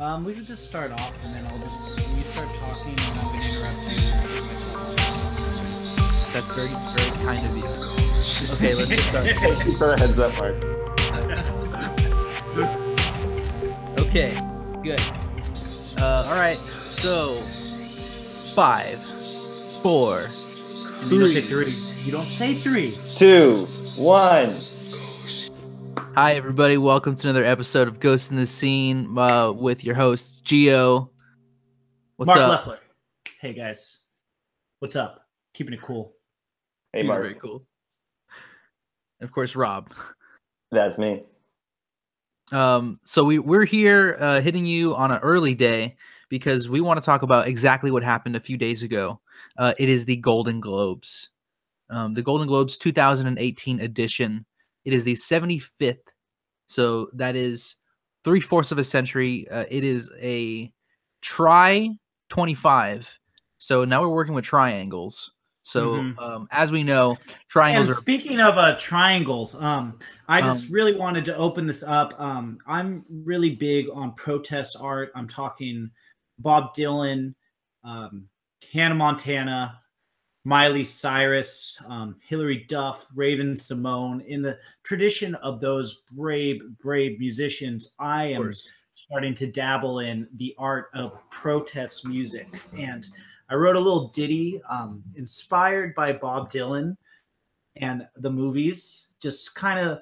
Um, we could just start off, and then I'll just you start talking, and I'm gonna interrupt you. and take myself. That's very, very kind of you. Okay, let's get started. Thank you for the heads up, Mark. Okay, good. Uh, all right. So, five, four, you don't say three. You don't say three. Two, one. Hi, everybody. Welcome to another episode of Ghost in the Scene uh, with your hosts, Geo. What's Mark up? Leffler. Hey guys, what's up? Keeping it cool. Hey, You're Mark. Very cool. And of course, Rob. That's me. Um, so we we're here uh, hitting you on an early day because we want to talk about exactly what happened a few days ago. Uh, it is the Golden Globes, um, the Golden Globes 2018 edition. It is the 75th, so that is three fourths of a century. Uh, it is a try 25. So now we're working with triangles. So Mhm. um, as we know, triangles And are speaking of uh, triangles, um, I just Um, really wanted to open this up. Um, I'm really big on protest art. I'm talking Bob Dylan, um, Hannah Montana, Miley Cyrus, um, Hilary Duff, Raven-Symoné. In the tradition of those brave, brave musicians, I am starting to dabble in the art of protest music. And I wrote a little ditty um, inspired by Bob Dylan and the movies, just kind of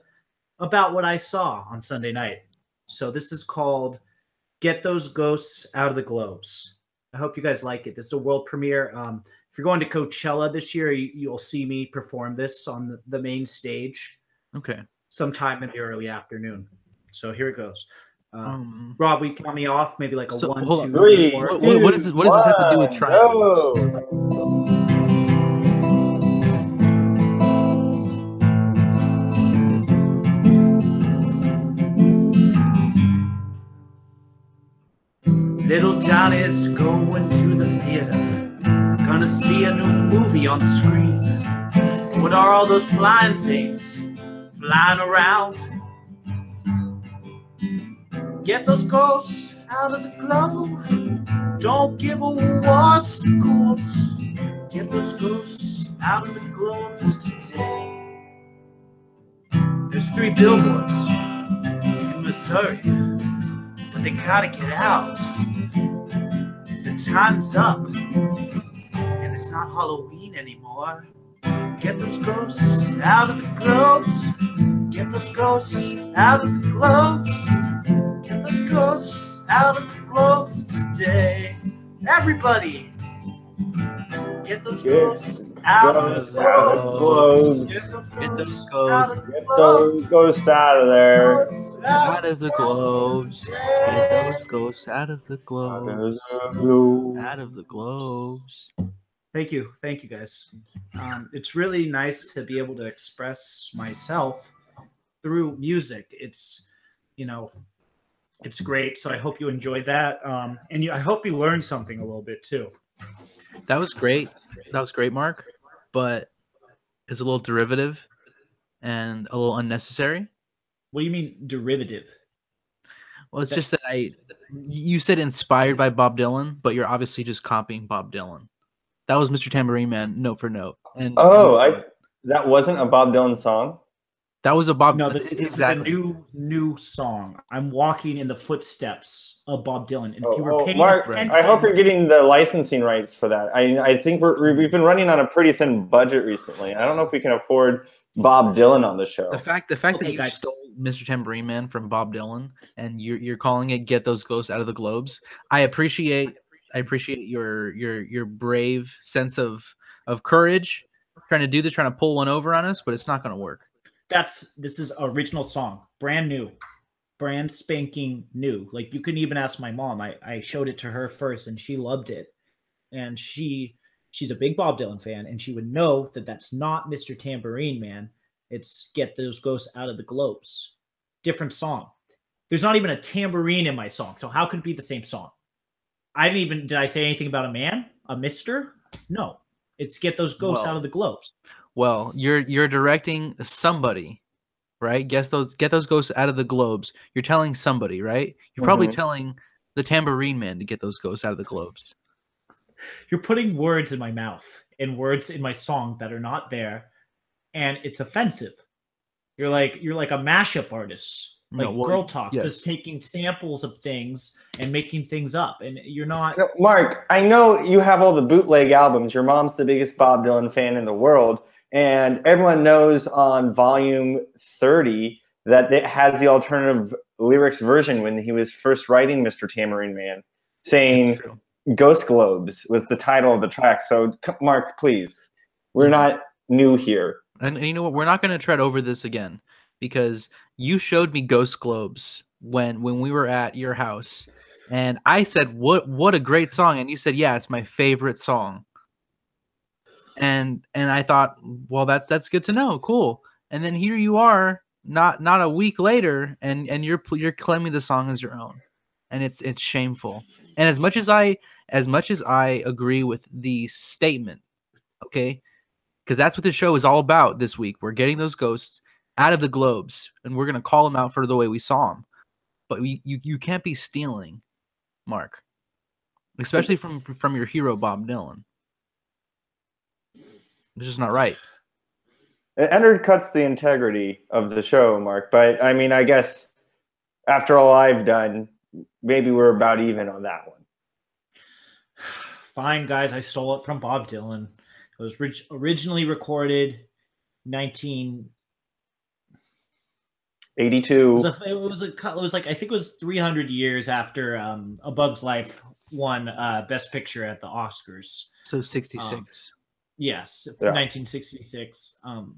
about what I saw on Sunday night. So this is called Get Those Ghosts Out of the Globes. I hope you guys like it. This is a world premiere. Um, you're going to Coachella this year, you, you'll see me perform this on the, the main stage Okay. sometime in the early afternoon. So here it goes. Um, Um, Rob, we count me off. Maybe like a So, one, hold on. Three. four. What- what- what is this- what does this have to do with one, triangles? go. Little Johnny's going to the theater, gonna see a new movie on the screen. What are all those flying things flying around? Get those ghosts out of the globe. Don't give awards to ghouls. Get those ghosts out of the globes today. There's three billboards in Missouri but they gotta get out. The time's up, it's not Halloween anymore. Get those ghosts out of the globes. Get those ghosts out of the globes. Get those ghosts out of the globes today. Everybody, get those Get ghosts out of the Ghosts out of the globes. globes. Get those ghosts out of the Get those ghosts out of there. Out of the globes. Get those ghosts out of the Out of the globes. Out of the globes. Thank you. Thank you, guys. Um, it's really nice to be able to express myself through music. It's, you know, it's great. So I hope you enjoyed that. Um, and you, I hope you learned something a little bit too. That was great. That was great, Mark. But it's a little derivative and a little unnecessary. What do you mean derivative? Well, it's just that I, you said inspired by Bob Dylan, but you're obviously just copying Bob Dylan. That was Mr. Tambourine Man, note for note. And Oh, I that wasn't a Bob Dylan song. that was a Bob. No, this, this exactly. is a new new song. I'm walking in the footsteps of Bob Dylan. And if you were Oh, oh, paying Mark, attention, I hope you're getting the licensing rights for that. I I think we're we've been running on a pretty thin budget recently. I don't know if we can afford Bob Dylan on the show. The fact, the fact Okay, that you guys. stole Mr. Tambourine Man from Bob Dylan and you're you're calling it "Get Those Ghosts Out of the Globes," I appreciate. I appreciate your your your brave sense of of courage, trying to do this, trying to pull one over on us, but it's not going to work. that's this is original song, brand new, brand spanking new. Like you couldn't even ask my mom. I I showed it to her first, and she loved it, and she she's a big Bob Dylan fan, and she would know that that's not Mr. Tambourine Man. It's Get Those Ghosts Out of the Globes. Different song. There's not even a tambourine in my song, so how could it be the same song? I didn't even did I say anything about a man, a Mister? No, it's Get Those Ghosts Well, Out of the Globes. Well, you're you're directing somebody, right? Guess those get those ghosts out of the globes. You're telling somebody, right? You're probably Mhm. telling the Tambourine Man to get those ghosts out of the globes. You're putting words in my mouth and words in my song that are not there, and it's offensive. You're like you're like a mashup artist, like No, well, girl talk, yes. just taking samples of things and making things up, and you're not. No, Mark, I know you have all the bootleg albums. Your mom's the biggest Bob Dylan fan in the world, and everyone knows on volume 30 that it has the alternative lyrics version when he was first writing Mr. Tambourine Man, saying Ghost Globes was the title of the track. So, Mark, please, we're mm-hmm. not new here. And, and you know what? We're not going to tread over this again because you showed me Ghost Globes when when we were at your house, and I said, "What what a great song!" And you said, "Yeah, it's my favorite song." And and I thought, well, that's that's good to know. Cool. And then here you are, not not a week later, and and you're you're claiming the song as your own, and it's it's shameful. And as much as I as much as I agree with the statement, okay, because that's what the show is all about this week. We're getting those ghosts out of the globes, and we're gonna call them out for the way we saw them. But we, you you can't be stealing, Mark, especially from from your hero Bob Dylan. It's just not right. It undercuts the integrity of the show, Mark. But I mean, I guess after all I've done, maybe we're about even on that one. Fine, guys, I stole it from Bob Dylan. It was rig- originally recorded 19 it 82. was, a, it was a it was like I think it was 300 years after um, A Bug's Life won uh, Best Picture at the Oscars. So sixty six. Yes, Yeah. 1966. Um,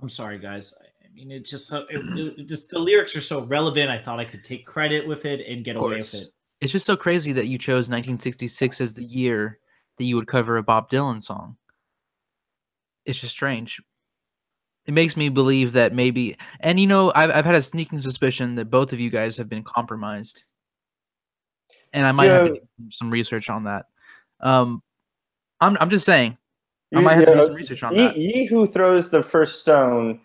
I'm sorry, guys. I I mean, it's just so it, it just the lyrics are so relevant. I thought I could take credit with it and get away with it. it's just so crazy that you chose 1966 as the year that you would cover a Bob Dylan song. It's just strange. It makes me believe that maybe, and you know, I've, I've had a sneaking suspicion that both of you guys have been compromised, and I might have to do some research on that. Um, I'm I'm just saying, I You- might have to do some research on ye, that. ye who throws the first stone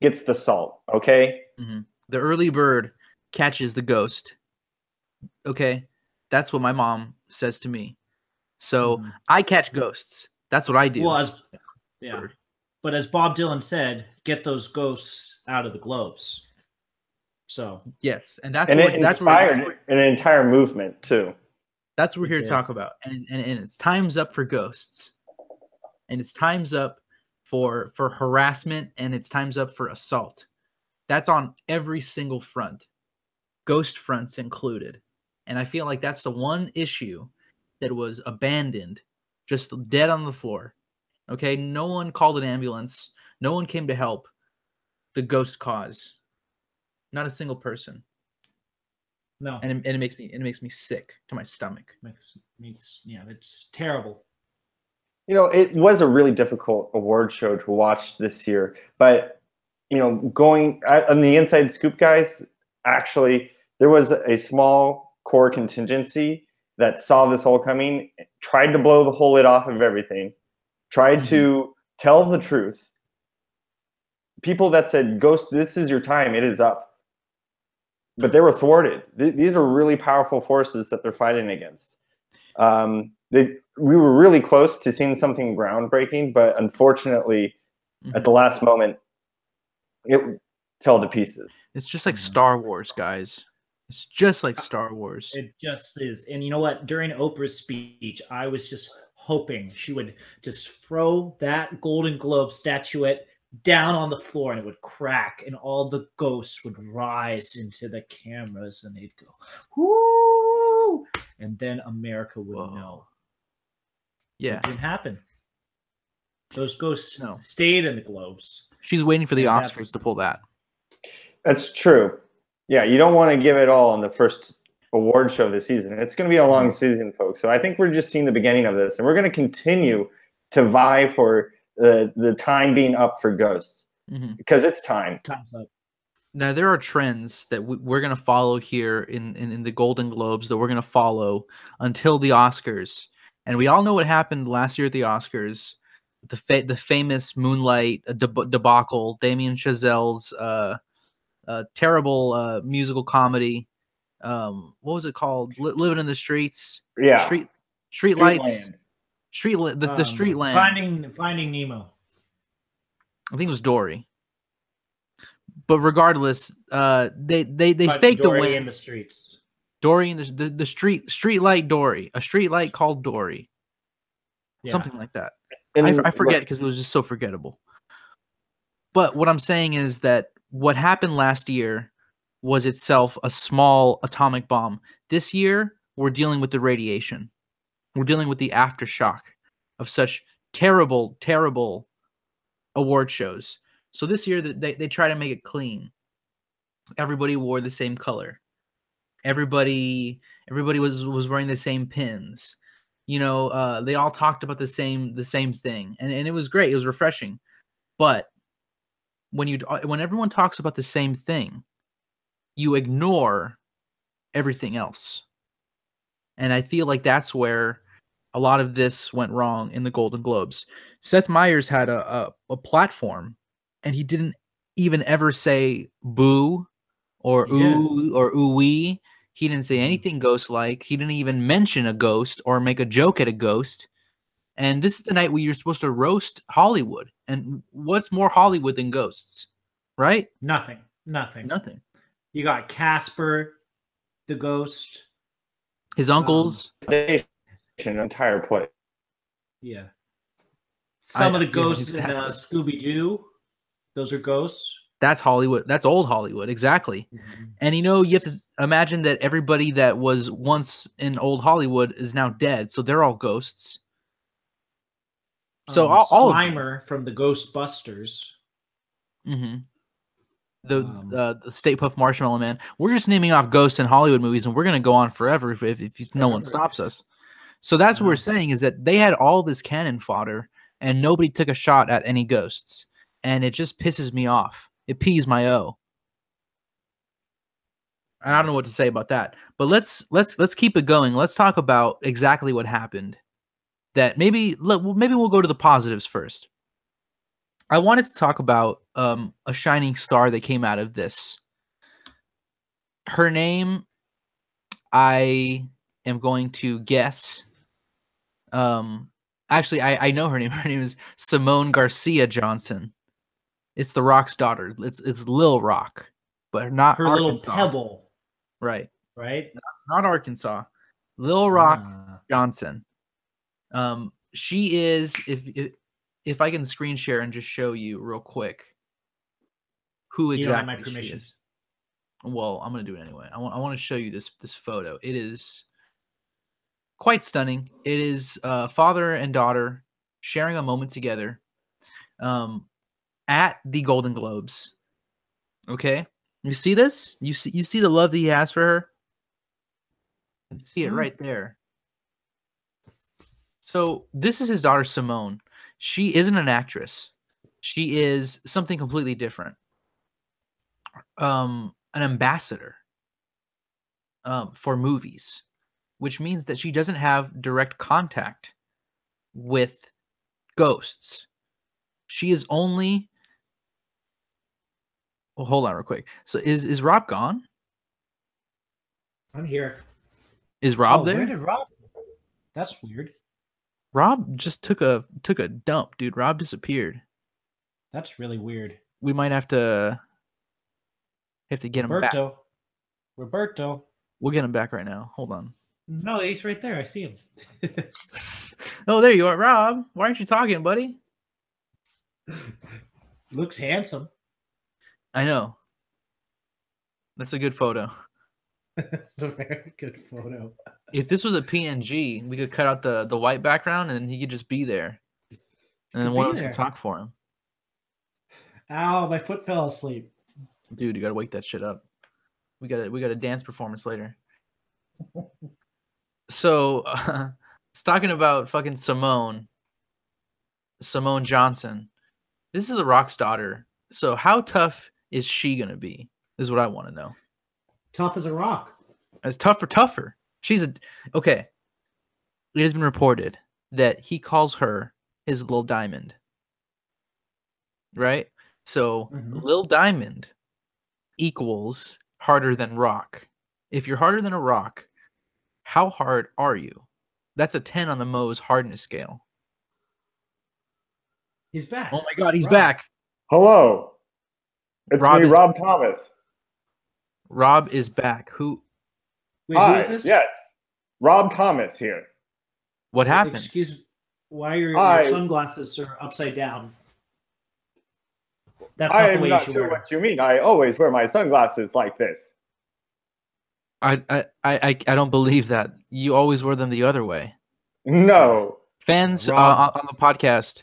gets the salt. Okay. The early bird catches the ghost. Okay, that's what my mom says to me. So Mhm. I catch ghosts. That's what I do. Well, as yeah, but as Bob Dylan said, get those ghosts out of the globes. So Yes, and that's and what it that's what inspired an entire movement too. that's what we're here It to did. talk about. And, and and it's times up for ghosts, and it's times up for for harassment, and it's times up for assault. That's on every single front, ghost fronts included. And I feel like that's the one issue that was abandoned, just dead on the floor. Okay, no one called an ambulance. No one came to help the ghost cause. Not a single person. no, and it, and it makes me it makes me sick to my stomach. makes me yeah, it's terrible. You know, it was a really difficult award show to watch this year, but you know, going on the inside scoop, guys, actually, there was a small core contingency that saw this all coming, tried to blow the whole lid off of everything, tried to tell the truth. People that said, "Ghost, this is your time; it is up," but they were thwarted. Th- these are really powerful forces that they're fighting against. Um, they, we were really close to seeing something groundbreaking, but unfortunately, at the last moment, it fell to pieces. It's just like Mhm. Star Wars, guys. It's just like Star Wars. It just is. And you know what? During Oprah's speech, I was just hoping she would just throw that Golden Globe statuette down on the floor and it would crack and all the ghosts would rise into the cameras and they'd go, whoo! And then America would Whoa. know. Yeah, It didn't happen. Those ghosts No. stayed in the globes. she's waiting for the Oscars to pull that. That's true. Yeah, you don't want to give it all on the first award show the season. It's going to be a long season, folks. So I think we're just seeing the beginning of this, and we're going to continue to vie for the the time being up for Ghosts Mhm. because it's time. Time's up. Now there are trends that we, we're gonna follow here in, in in the Golden Globes that we're gonna follow until the Oscars, and we all know what happened last year at the Oscars, the fa- the famous Moonlight deb- debacle, Damien Chazelle's uh, uh, terrible uh, musical comedy, um, what was it called? Li- living in the streets. Yeah. Street street lights. Streetland. Street li- the, the Um, street land. Finding Finding Nemo. I think it was Dory. But regardless, uh, they they they But faked Dory the win. in the streets. Dory and the, the the street street light Dory, a street light called Dory, Yeah. something like that. And I, f- I what- forget because it was just so forgettable. But what I'm saying is that what happened last year was itself a small atomic bomb. This year, we're dealing with the radiation. We're dealing with the aftershock of such terrible, terrible award shows. So this year, they, they try to make it clean. Everybody wore the same color. Everybody everybody was was wearing the same pins you know uh they all talked about the same the same thing and, and it was great it was refreshing but when you uh, when everyone talks about the same thing you ignore everything else and i feel like that's where a lot of this went wrong in the golden globes seth meyers had a, a, a platform and he didn't even ever say boo or He ooh or ooh he didn't say mm-hmm. anything ghost like. He didn't even mention a ghost or make a joke at a ghost. And this is the night where you're supposed to roast Hollywood. And what's more Hollywood than ghosts? Right? Nothing. Nothing. Nothing. You got Casper, the ghost. His uncles. Nation, entire play. Yeah. Some of the yeah, ghosts in uh. Scooby Doo. Those are ghosts. that's Hollywood. That's old Hollywood. Exactly. And you know, you have to imagine that everybody that was once in old Hollywood is now dead. So they're all ghosts. So Um, all, all of. Slimer from the Ghostbusters. Mm-hmm. The Um, uh, the Stay Puft Marshmallow Man. We're just naming off ghosts in Hollywood movies, and we're gonna go on forever if if, if no one stops us. So that's what we're saying is that they had all this cannon fodder, and nobody took a shot at any ghosts, and it just pisses me off. It pees my o. And I don't know what to say about that. But let's let's let's keep it going. Let's talk about exactly what happened. That maybe let- well, maybe we'll go to the positives first. I wanted to talk about um, a shining star that came out of this. Her name, I am going to guess. Um, actually, I, I know her name. Her name is Simone Garcia Johnson. It's the Rock's daughter. It's it's Lil Rock, but not Her Arkansas. little pebble, Right, right? not Arkansas. Lil Rock Ah. Johnson. Um, she is if if if I can screen share and just show you real quick who You don't have exactly my she permission. is. Well, I'm gonna do it anyway. I want I want to show you this this photo. It is quite stunning. It is uh, father and daughter sharing a moment together um, at the Golden Globes. Okay, you see this? You see you see the love that he has for her. You see it Mhm. right there. So this is his daughter Simone. She isn't an actress. She is something completely different. Um, an ambassador um, for movies, which means that she doesn't have direct contact with ghosts. She is only. Well, hold on, real quick. So is is Rob gone? I'm here. Is Rob oh, there? Where did Rob? That's weird. Rob just took a took a dump, dude. Rob disappeared. That's really weird. We might have to have to get him back. Roberto. Roberto. We'll get him back right now. Hold on. No, he's right there. I see him. Oh, there you are, Rob. Why aren't you talking, buddy? Looks handsome. I know. That's a good photo. It's a very good photo. If this was a PNG, we could cut out the the white background and he could just be there. And then one of us could talk for him. Ow, my foot fell asleep. Dude, you gotta wake that shit up. We got a we got a dance performance later. so, uh, it's talking about fucking Simone, Simone Johnson. This is the Rock's daughter. So, how tough is she gonna be? Is what I want to know. Tough as a rock. As tough or tougher. She's a okay. It has been reported that he calls her his little diamond. Right? So Mhm. Lil Diamond equals harder than rock. if you're harder than a rock, how hard are you? That's a 10 on the Mohs hardness scale. He's back. Oh my god, he's Rob. back. Hello. It's Rob me, is- Rob Thomas. Rob is back. Who Wait, Hi. is this? Yes. Rob Thomas here. what happened? Excuse why your, your I- sunglasses are upside down. That's I not the am way you not should sure wear what you mean. I always wear my sunglasses like this. I, I I I I don't believe that. You always wear them the other way. No. Fans uh, on, on the podcast,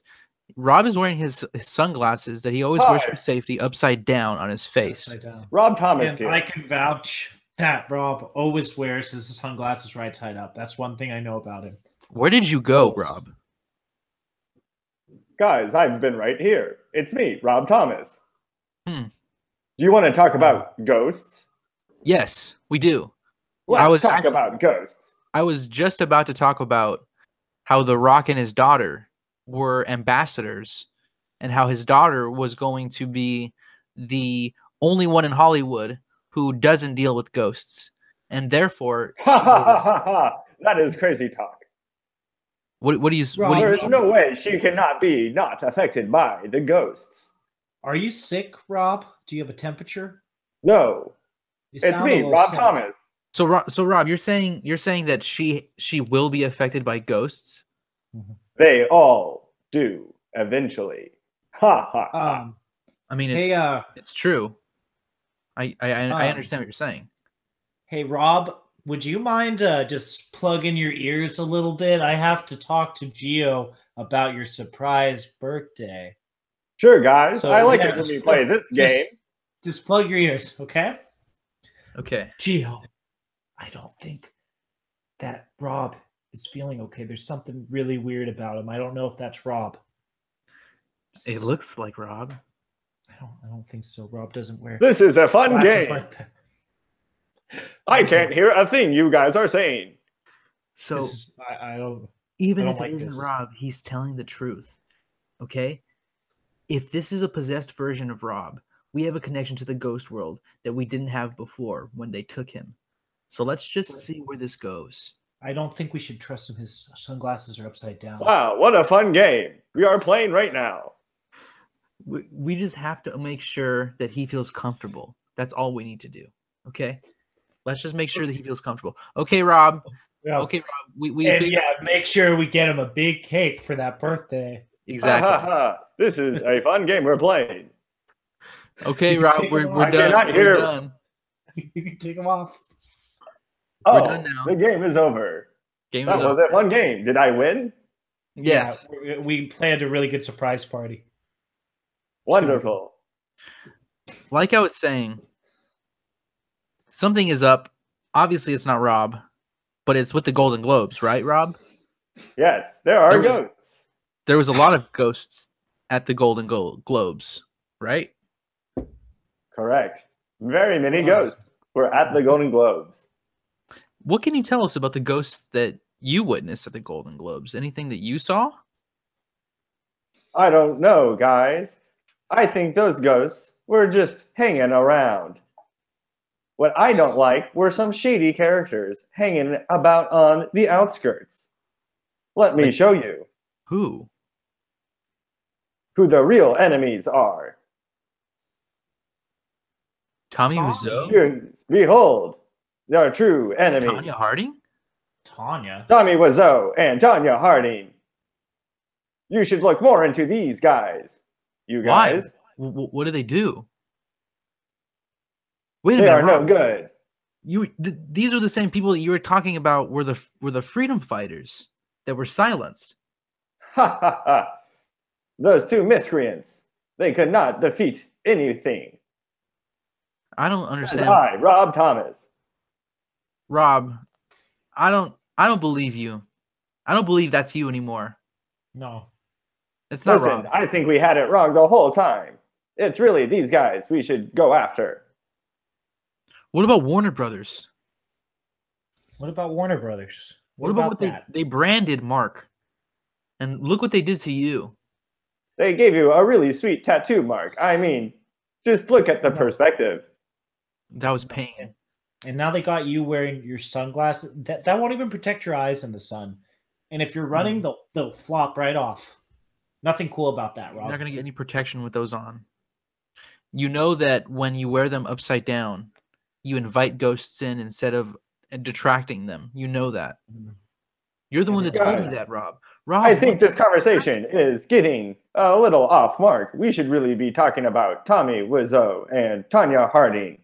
Rob is wearing his, his sunglasses that he always wears for safety upside down on his face. Down. Rob Thomas And here. I can vouch that Rob always wears his sunglasses right side up. That's one thing I know about him. Where did you go, Rob? Guys, I've been right here. It's me, Rob Thomas. Hmm. Do you want to talk about ghosts? Yes, we do. Let's was talk actually- about ghosts. I was just about to talk about how The Rock and his daughter were ambassadors and how his daughter was going to be the only one in Hollywood who doesn't deal with ghosts. And therefore, Ha ha ha ha ha! That is crazy talk. what, what do you what do you There is mean? no way she cannot be not affected by the ghosts. Are you sick, Rob? Do you have a temperature? No, You it's me, Rob sick. Thomas. So, so Rob, you're saying you're saying that she she will be affected by ghosts? Mm-hmm. They all do eventually. Ha ha. ha. Um, I mean, it's hey, uh, it's true. I I, I I Um, understand what you're saying. hey, Rob, would you mind uh, just plugging your ears a little bit? I have to talk to Geo about your surprise birthday. sure, guys. so, I like yeah, it when just we play this just- game. Just plug your ears, okay? Okay. Geo, I don't think that Rob is feeling okay. There's something really weird about him. I don't know if that's Rob. It looks like Rob. I don't. I don't think so. Rob doesn't wear This is a fun game. like that. I can't hear a thing you guys are saying. So is, I, I don't. even I if don't it like isn't this. Rob, he's telling the truth. Okay? If this is a possessed version of Rob, we have a connection to the ghost world that we didn't have before when they took him. So let's just see where this goes. I don't think we should trust him. His sunglasses are upside down. Wow, what a fun game. We are playing right now. We, we just have to make sure that he feels comfortable. That's all we need to do. Okay? Let's just make sure that he feels comfortable. Okay, Rob. Yeah. Okay, Rob. We, we and yeah, make sure we get him a big cake for that birthday. Exactly. ha, ha. This is a fun game we're playing. Okay, Rob, we're, him we're off. I done. cannot We're hear. done. you can take him off. We're Oh, done now. the game is over. Game That is was up. a fun game. Did I win? Yes. Yeah, we, we planned a really good surprise party. Wonderful. Like I was saying, something is up. Obviously, it's not Rob, but it's with the Golden Globes, right, Rob? Yes, there are There was- ghosts. There was a lot of ghosts at the Golden Glo- Globes, right? Correct. Very many ghosts were at the Golden Globes. What can you tell us about the ghosts that you witnessed at the Golden Globes? Anything that you saw? I don't know, guys. I think those ghosts were just hanging around. What I don't like were some shady characters hanging about on the outskirts. Let me Like- show you Who? who the real enemies are. Tommy Tommy? Wiseau? Behold, their true enemy, Tonya Harding? Tonya. Tommy Wiseau and Tonya Harding. You should look more into these guys. You guys, W- w- what do they do? Wait a they minute. are no Rob. good. You th- these are the same people that you were talking about were the were the freedom fighters that were silenced. Ha ha ha. Those two miscreants, they could not defeat anything. I don't As understand. I, Rob Thomas. Rob, I don't I don't believe you. I don't believe that's you anymore. No. It's not Listen, Rob. I think we had it wrong the whole time. It's really these guys we should go after. What about Warner Brothers? What about Warner Brothers? What, about, what that? they they branded Mark? And look what they did to you. They gave you a really sweet tattoo mark. I mean, just look at the No. perspective. That was pain. And now they got you wearing your sunglasses. That that won't even protect your eyes in the sun. And if you're running, they'll they'll flop right off. Nothing cool about that, Rob. You're not going to get any protection with those on. You know that when you wear them upside down, you invite ghosts in instead of uh, detracting them. You know that. Mhm. You're the one that told me that, Rob. Rob, I think this conversation is getting a little off mark. We should really be talking about Tommy Wiseau and Tonya Harding.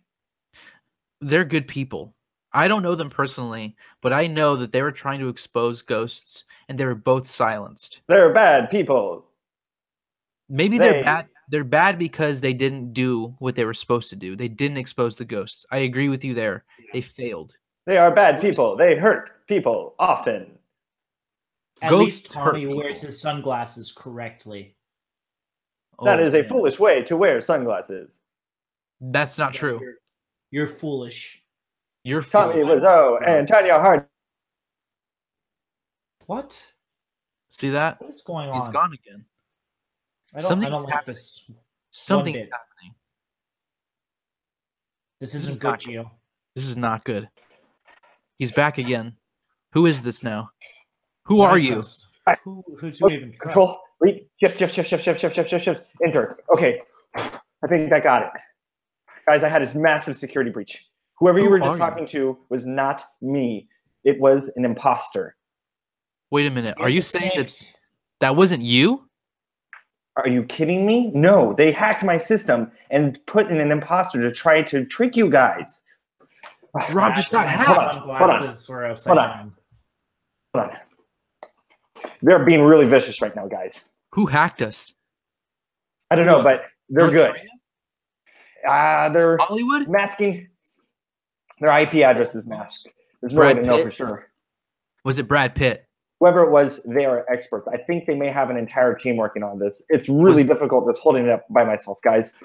They're good people. I don't know them personally, but I know that they were trying to expose ghosts and they were both silenced. They're bad people. Maybe they're bad. They're bad because they didn't do what they were supposed to do. They didn't expose the ghosts. I agree with you there. They failed. They are bad people. They hurt people often. At Ghosts least Tommy wears his sunglasses correctly. That Oh, is a man. foolish way to wear sunglasses. That's not true. You're, you're foolish. You're Tommy foolish. Wiseau and Tonya Harding. What? See that? What is going on? He's gone again. I don't, I Something's don't like happening. this. Something is happening. This This isn't is good, not good. Gio. This is not good. He's back again. Who is this now? Who What are is you? this? I- Who, who do we even trust? Control. Lead. Shift, shift, shift, shift, shift, shift, shift, shift, shift. Enter. Okay. I think I got it. Guys, I had this massive security breach. Whoever you were are just you? talking to was not me. It was an imposter. Wait a minute. Are You're you the saying that that wasn't you? Are you kidding me? No, they hacked my system and put in an imposter to try to trick you guys. Rob just got Hold hacked. on, Hold. Sunglasses were upside Hold down. Hold on. They're being really vicious right now, guys. Who hacked us? I don't know, but they're North good. Korea? Ah, they're Hollywood? masking. Their IP address is masked. There's no way Brad to know for sure. Was it Brad Pitt? Whoever it was, they are experts. I think they may have an entire team working on this. It's really difficult just holding it up by myself, guys.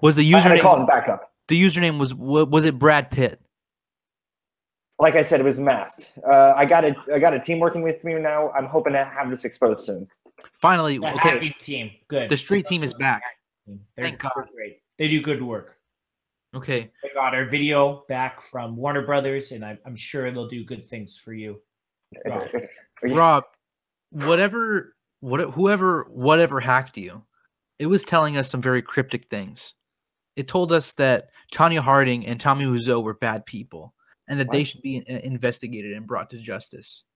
Was the username? I had to call username them back up. the username was was it Brad Pitt? Like I said, it was masked. Uh, I got a I got a team working with me now. I'm hoping to have this exposed soon. Finally, The okay. hacking team. Good. The street team is back. They're, Thank God. they're great. They do good work. Okay. They got our video back from Warner Brothers, and I, I'm sure they'll do good things for you. Rob. Rob, whatever what whoever whatever hacked you, it was telling us some very cryptic things. It told us that Tonya Harding and Tommy Wiseau were bad people and that they should be uh, investigated and brought to justice.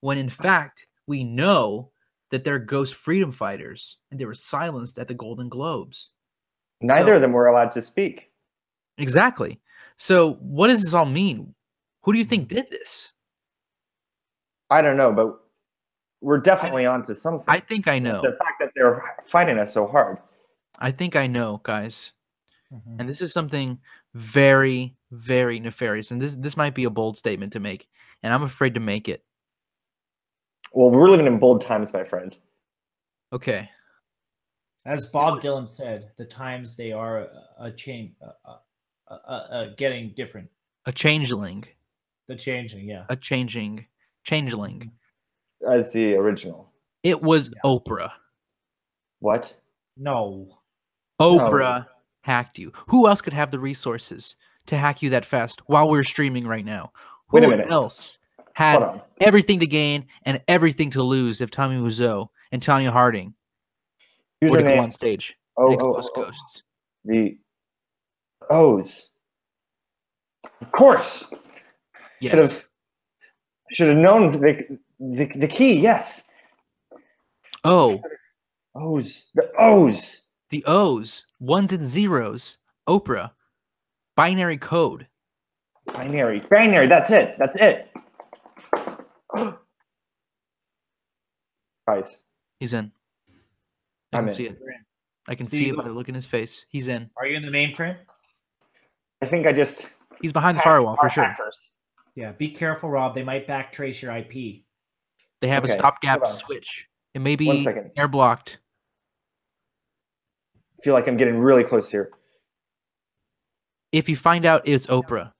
When in fact, we know that they're ghost freedom fighters and they were silenced at the Golden Globes. Neither So- of them were allowed to speak. Exactly. So, what does this all mean? Who do you think did this? I don't know, but we're definitely onto something. I think I know. The fact that they're fighting us so hard. I think I know, guys. Mm-hmm. and this is something very very nefarious and this this might be a bold statement to make and i'm afraid to make it Well, we're living in bold times, my friend. okay As Bob Dylan said, the times they are a, a change, uh, uh, uh, uh, getting different. a changeling The changing, yeah. a changing changeling As the original. it was oprah What? No. oprah hacked you who else could have the resources to hack you that fast while we're streaming right now who Wait a minute. else had everything to gain and everything to lose if tommy Wiseau and tonya harding to go on stage Oh, oh, expose oh, oh. ghosts The oh, O's. Of course. yes Should have should have known the, the the key, yes. oh O's. The O's. The O's, ones and zeros, Oprah, binary code. Binary. Binary, that's it. That's it. Guys, He's in. I I'm can in. see it. I can Do see you it by go- the look in his face. He's in. Are you in the mainframe? I think I just He's behind the firewall for sure. hackers. Yeah. Be careful, Rob. They might backtrace your IP. They have Okay, a stopgap switch. It may be air blocked. I feel like I'm getting really close here. If you find out it's Oprah,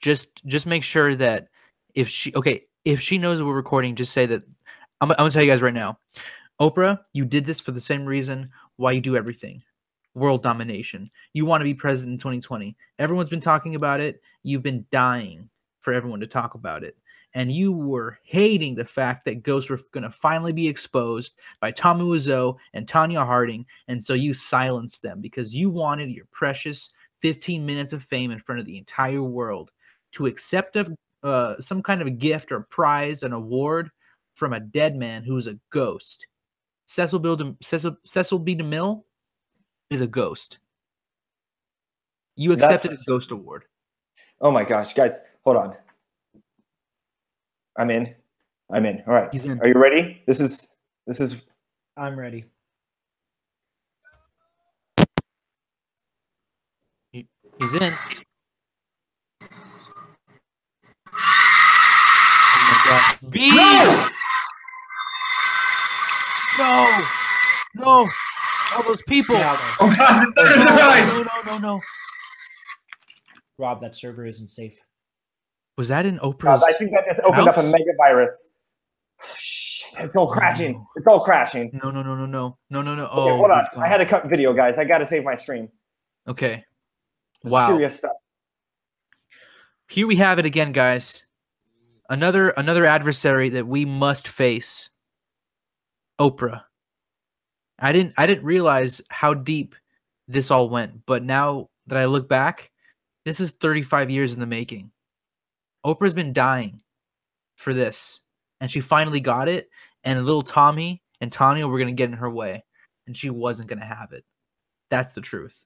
just just make sure that if she okay, if she knows we're recording, just say that I'm, I'm gonna tell you guys right now. Oprah, you did this for the same reason why you do everything. world domination. You want to be president in 2020. Everyone's been talking about it. You've been dying for everyone to talk about it. And you were hating the fact that ghosts were going to finally be exposed by Tommy Wiseau and Tonya Harding. And so you silenced them because you wanted your precious 15 minutes of fame in front of the entire world to accept a, uh, some kind of a gift or prize, an award from a dead man who is a ghost. Cecil, Bill Cecil, Cecil B. DeMille is a ghost. You accepted That's... a ghost award. Oh my gosh, guys, hold on. I'm in. I'm in. All right. He's in. Are you ready? This is this is I'm ready. He, he's in. Oh my god. B! No! No! No! All those people! Oh god, no, no, no, no, no. Rob, that server isn't safe. Was that in Oprah's? I think that just opened house? up a mega virus. Shit, it's all crashing. Oh. It's all crashing. No, no, no, no, no, no, no, no. Oh, okay, hold on. I had to cut video, guys. I got to save my stream. Okay. Wow. Serious stuff. Here we have it again, guys. Another another adversary that we must face. Oprah. I didn't I didn't realize how deep this all went, but now that I look back, this is 35 years in the making. Oprah's been dying for this, and she finally got it. And little Tommy and Tonya were gonna get in her way, and she wasn't gonna have it. That's the truth.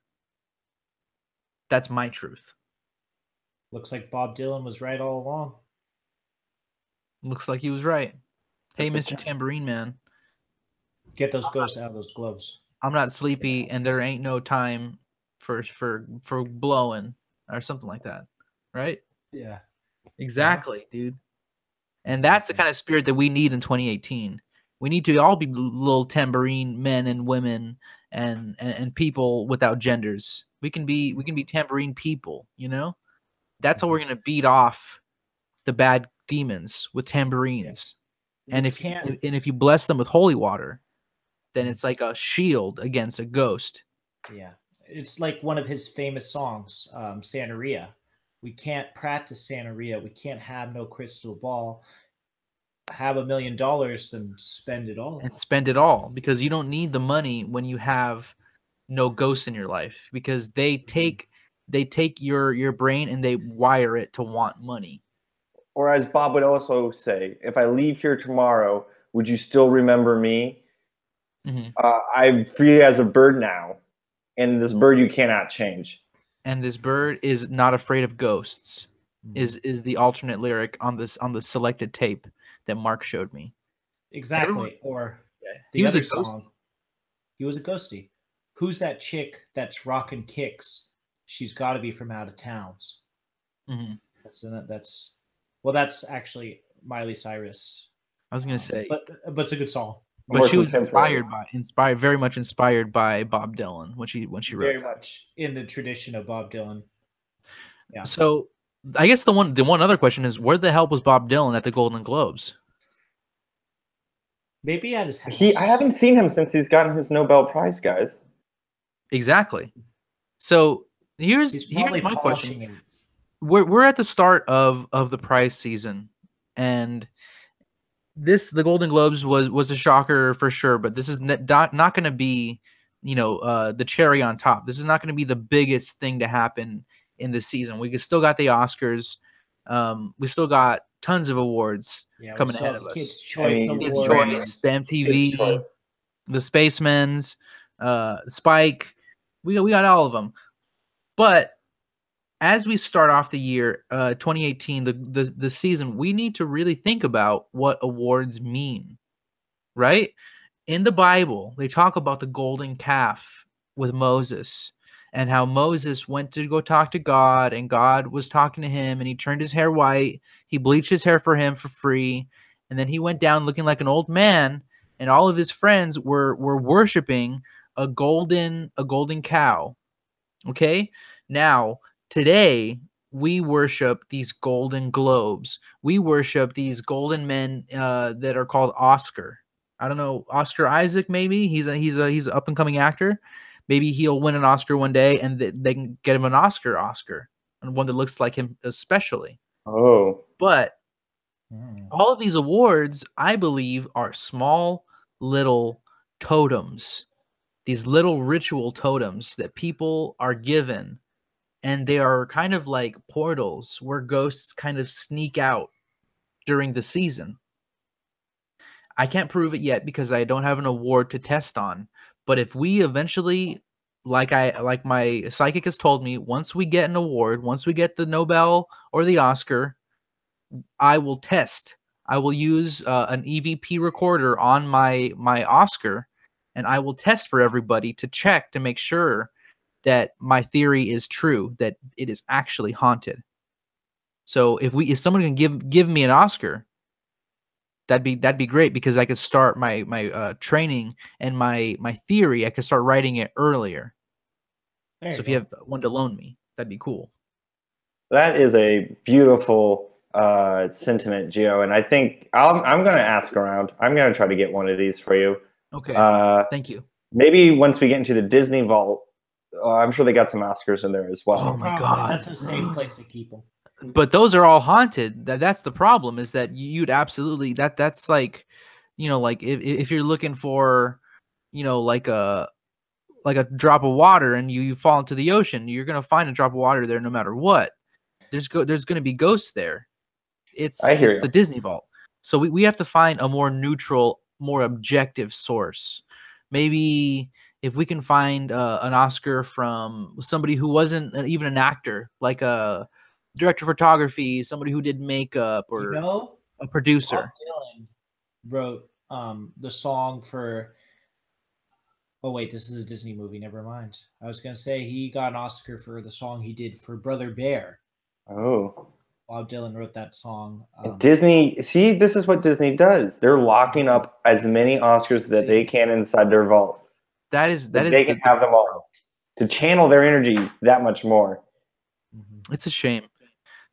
That's my truth. Looks like Bob Dylan was right all along. Looks like he was right. Hey, Mr. Tambourine Man. Get those ghosts out of those gloves. I'm not sleepy, and there ain't no time for for for blowing or something like that, right? Yeah. Exactly, yeah. dude. And that's the kind of spirit that we need in 2018. We need to all be little tambourine men and women and, and and people without genders. We can be we can be tambourine people, you know? That's how we're going to beat off the bad demons with tambourines. Yeah. And if and if you bless them with holy water, then it's like a shield against a ghost. Yeah. It's like one of his famous songs, um, Santeria we can't practice Santeria. We can't have no crystal ball. Have a million dollars, then spend it all. And spend it all because you don't need the money when you have no ghosts in your life because they mm-hmm. take they take your your brain and they wire it to want money. Or as Bob would also say, if I leave here tomorrow, would you still remember me? Mm-hmm. Uh, I'm free as a bird now, and this bird you cannot change and this bird is not afraid of ghosts mm-hmm. is is the alternate lyric on this on the selected tape that Mark showed me. Exactly. Everyone, or the he other song. He was a ghosty. Who's that chick that's rocking kicks? She's got to be from out of towns. Mm-hmm. That's that's well, that's actually Miley Cyrus. I was gonna say, but but it's a good song but she was inspired by inspired very much inspired by Bob Dylan when she when she wrote very much in the tradition of Bob Dylan. Yeah. So I guess the one the one other question is where the hell was Bob Dylan at the Golden Globes? Maybe at his house. He I haven't seen him since he's gotten his Nobel Prize, guys. Exactly. So here's here's my question. We're we're at the start of of the prize season, and this the Golden Globes was was a shocker for sure, but this is not not going to be you know uh, the cherry on top. This is not going to be the biggest thing to happen in the season. We still got the Oscars. Um, we still got tons of awards yeah, coming ahead of us. Kids Choice, Kids Choice the MTV, the Spacemen's, uh, Spike. We we got all of them, but as we start off the year uh 2018 the, the the season we need to really think about what awards mean right? In the bible they talk about the golden calf with moses and how moses went to go talk to god and god was talking to him and he turned his hair white he bleached his hair for him for free and then he went down looking like an old man and all of his friends were were worshiping a golden a golden cow okay? Now Today, we worship these golden globes. We worship these golden men uh, that are called Oscar. I don't know Oscar Isaac. Maybe he's a he's a he's an up and coming actor, maybe he'll win an Oscar one day, and th- they can get him an Oscar, Oscar, and one that looks like him especially. Oh, But Mm. all of these awards, I believe, are small little totems, these little ritual totems that people are given, and they are kind of like portals where ghosts kind of sneak out during the season. I can't prove it yet because I don't have an award to test on, but if we eventually like I like my psychic has told me, once we get an award, once we get the Nobel or the Oscar, I will test. I will use uh, an EVP recorder on my my Oscar, and I will test for everybody to check to make sure that my theory is true, that it is actually haunted. So if we if someone can give give me an Oscar, that'd be that'd be great because I could start my my uh, training and my my theory. I could start writing it earlier. There so if go. you have one to loan me, that'd be cool. that is a beautiful uh, sentiment, Geo, And I think I'm, I'm going to ask around. I'm going to try to get one of these for you. Okay, Uh, thank you. maybe once we get into the Disney Vault, uh, I'm sure they got some Oscars in there as well. Oh my God. that's a safe place to keep them. but those are all haunted that that's the problem is that you- you'd absolutely that that's like you know like if if you're looking for you know like a like a drop of water and you, you fall into the ocean you're gonna find a drop of water there no matter what there's go there's gonna be ghosts there it's I hear it's you. the disney vault so we, we have to find a more neutral more objective source maybe if we can find uh, an oscar from somebody who wasn't uh, even an actor like a director of photography, somebody who did makeup, or You know, a producer. Bob Dylan wrote um, the song for. Oh wait, this is a Disney movie. Never mind. I was gonna say he got an Oscar for the song he did for Brother Bear. Oh. Bob Dylan wrote that song. Um, Disney, see, this is what Disney does. They're locking up as many Oscars that they can inside their vault. That is that is they the- can have them all to channel their energy that much more. mhm. it's a shame.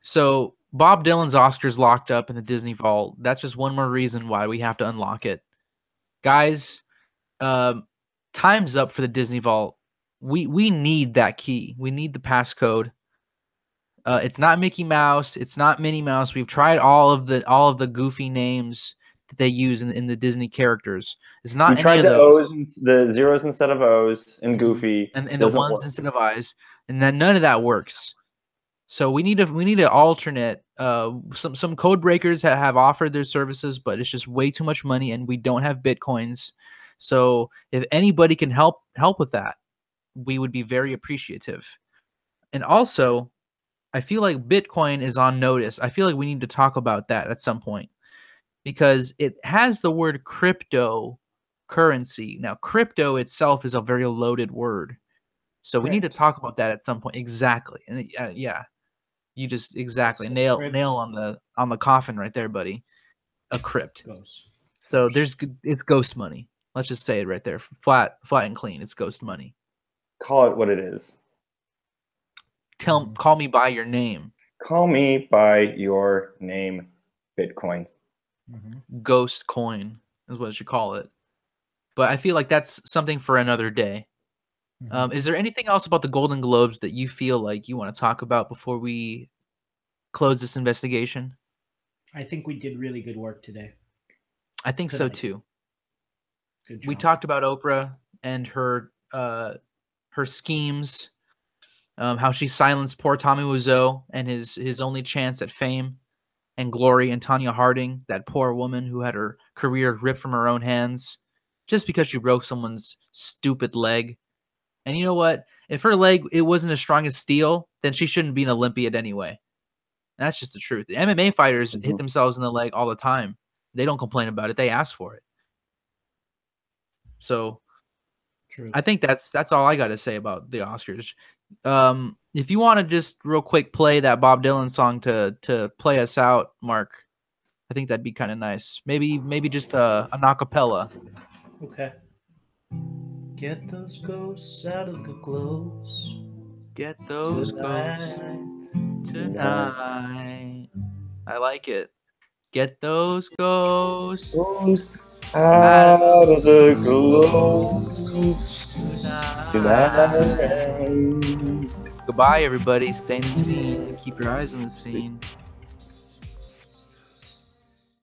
So Bob Dylan's Oscars locked up in the Disney vault. That's just one more reason why we have to unlock it, guys. Um, time's up for the Disney vault. We we need that key. We need the passcode. Uh, it's not Mickey Mouse. It's not Minnie Mouse. We've tried all of the all of the goofy names that they use in, in the Disney characters. It's not We tried the those. O's, the zeros instead of O's, and Goofy. and, and the ones work. instead of eyes, and then none of that works. So we need to we need to alternate. Uh, some some code breakers ha- have offered their services, but it's just way too much money, and we don't have bitcoins. So if anybody can help help with that, we would be very appreciative. And also, I feel like Bitcoin is on notice. I feel like we need to talk about that at some point because it has the word crypto currency. Now, crypto itself is a very loaded word. So we need to talk about that at some point. Exactly. And uh, yeah, you just exactly So nail crypts- nail on the on the coffin right there, buddy. A crypt. Goes. So there's g- it's ghost money. Let's just say it right there, flat flat and clean. It's ghost money. Call it what it is. Tell call me by your name. Call me by your name, Bitcoin. Mhm. Ghost coin is what you call it. But I feel like that's something for another day. Mhm. Um, is there anything else about the Golden Globes that you feel like you want to talk about before we close this investigation? I think we did really good work today. I think so too. We talked about Oprah and her uh, her schemes, um, how she silenced poor Tommy Wiseau and his his only chance at fame and glory, and Tonya Harding, that poor woman who had her career ripped from her own hands just because she broke someone's stupid leg. And you know what? If her leg it wasn't as strong as steel, then she shouldn't be an Olympiad anyway. That's just the truth. The MMA fighters hit Mhm. themselves in the leg all the time. They don't complain about it. They ask for it. So True. I think that's that's all I got to say about the Oscars. Um, if you want to just real quick play that Bob Dylan song to to play us out, Mark, I think that'd be kind of nice. Maybe maybe just a an acapella. okay. Get those ghosts out of the globes Get those ghosts tonight. tonight. I like it. Get those ghosts. Ghost out of the. Good. Goodbye, everybody. Stay in the scene. Keep your eyes on the scene.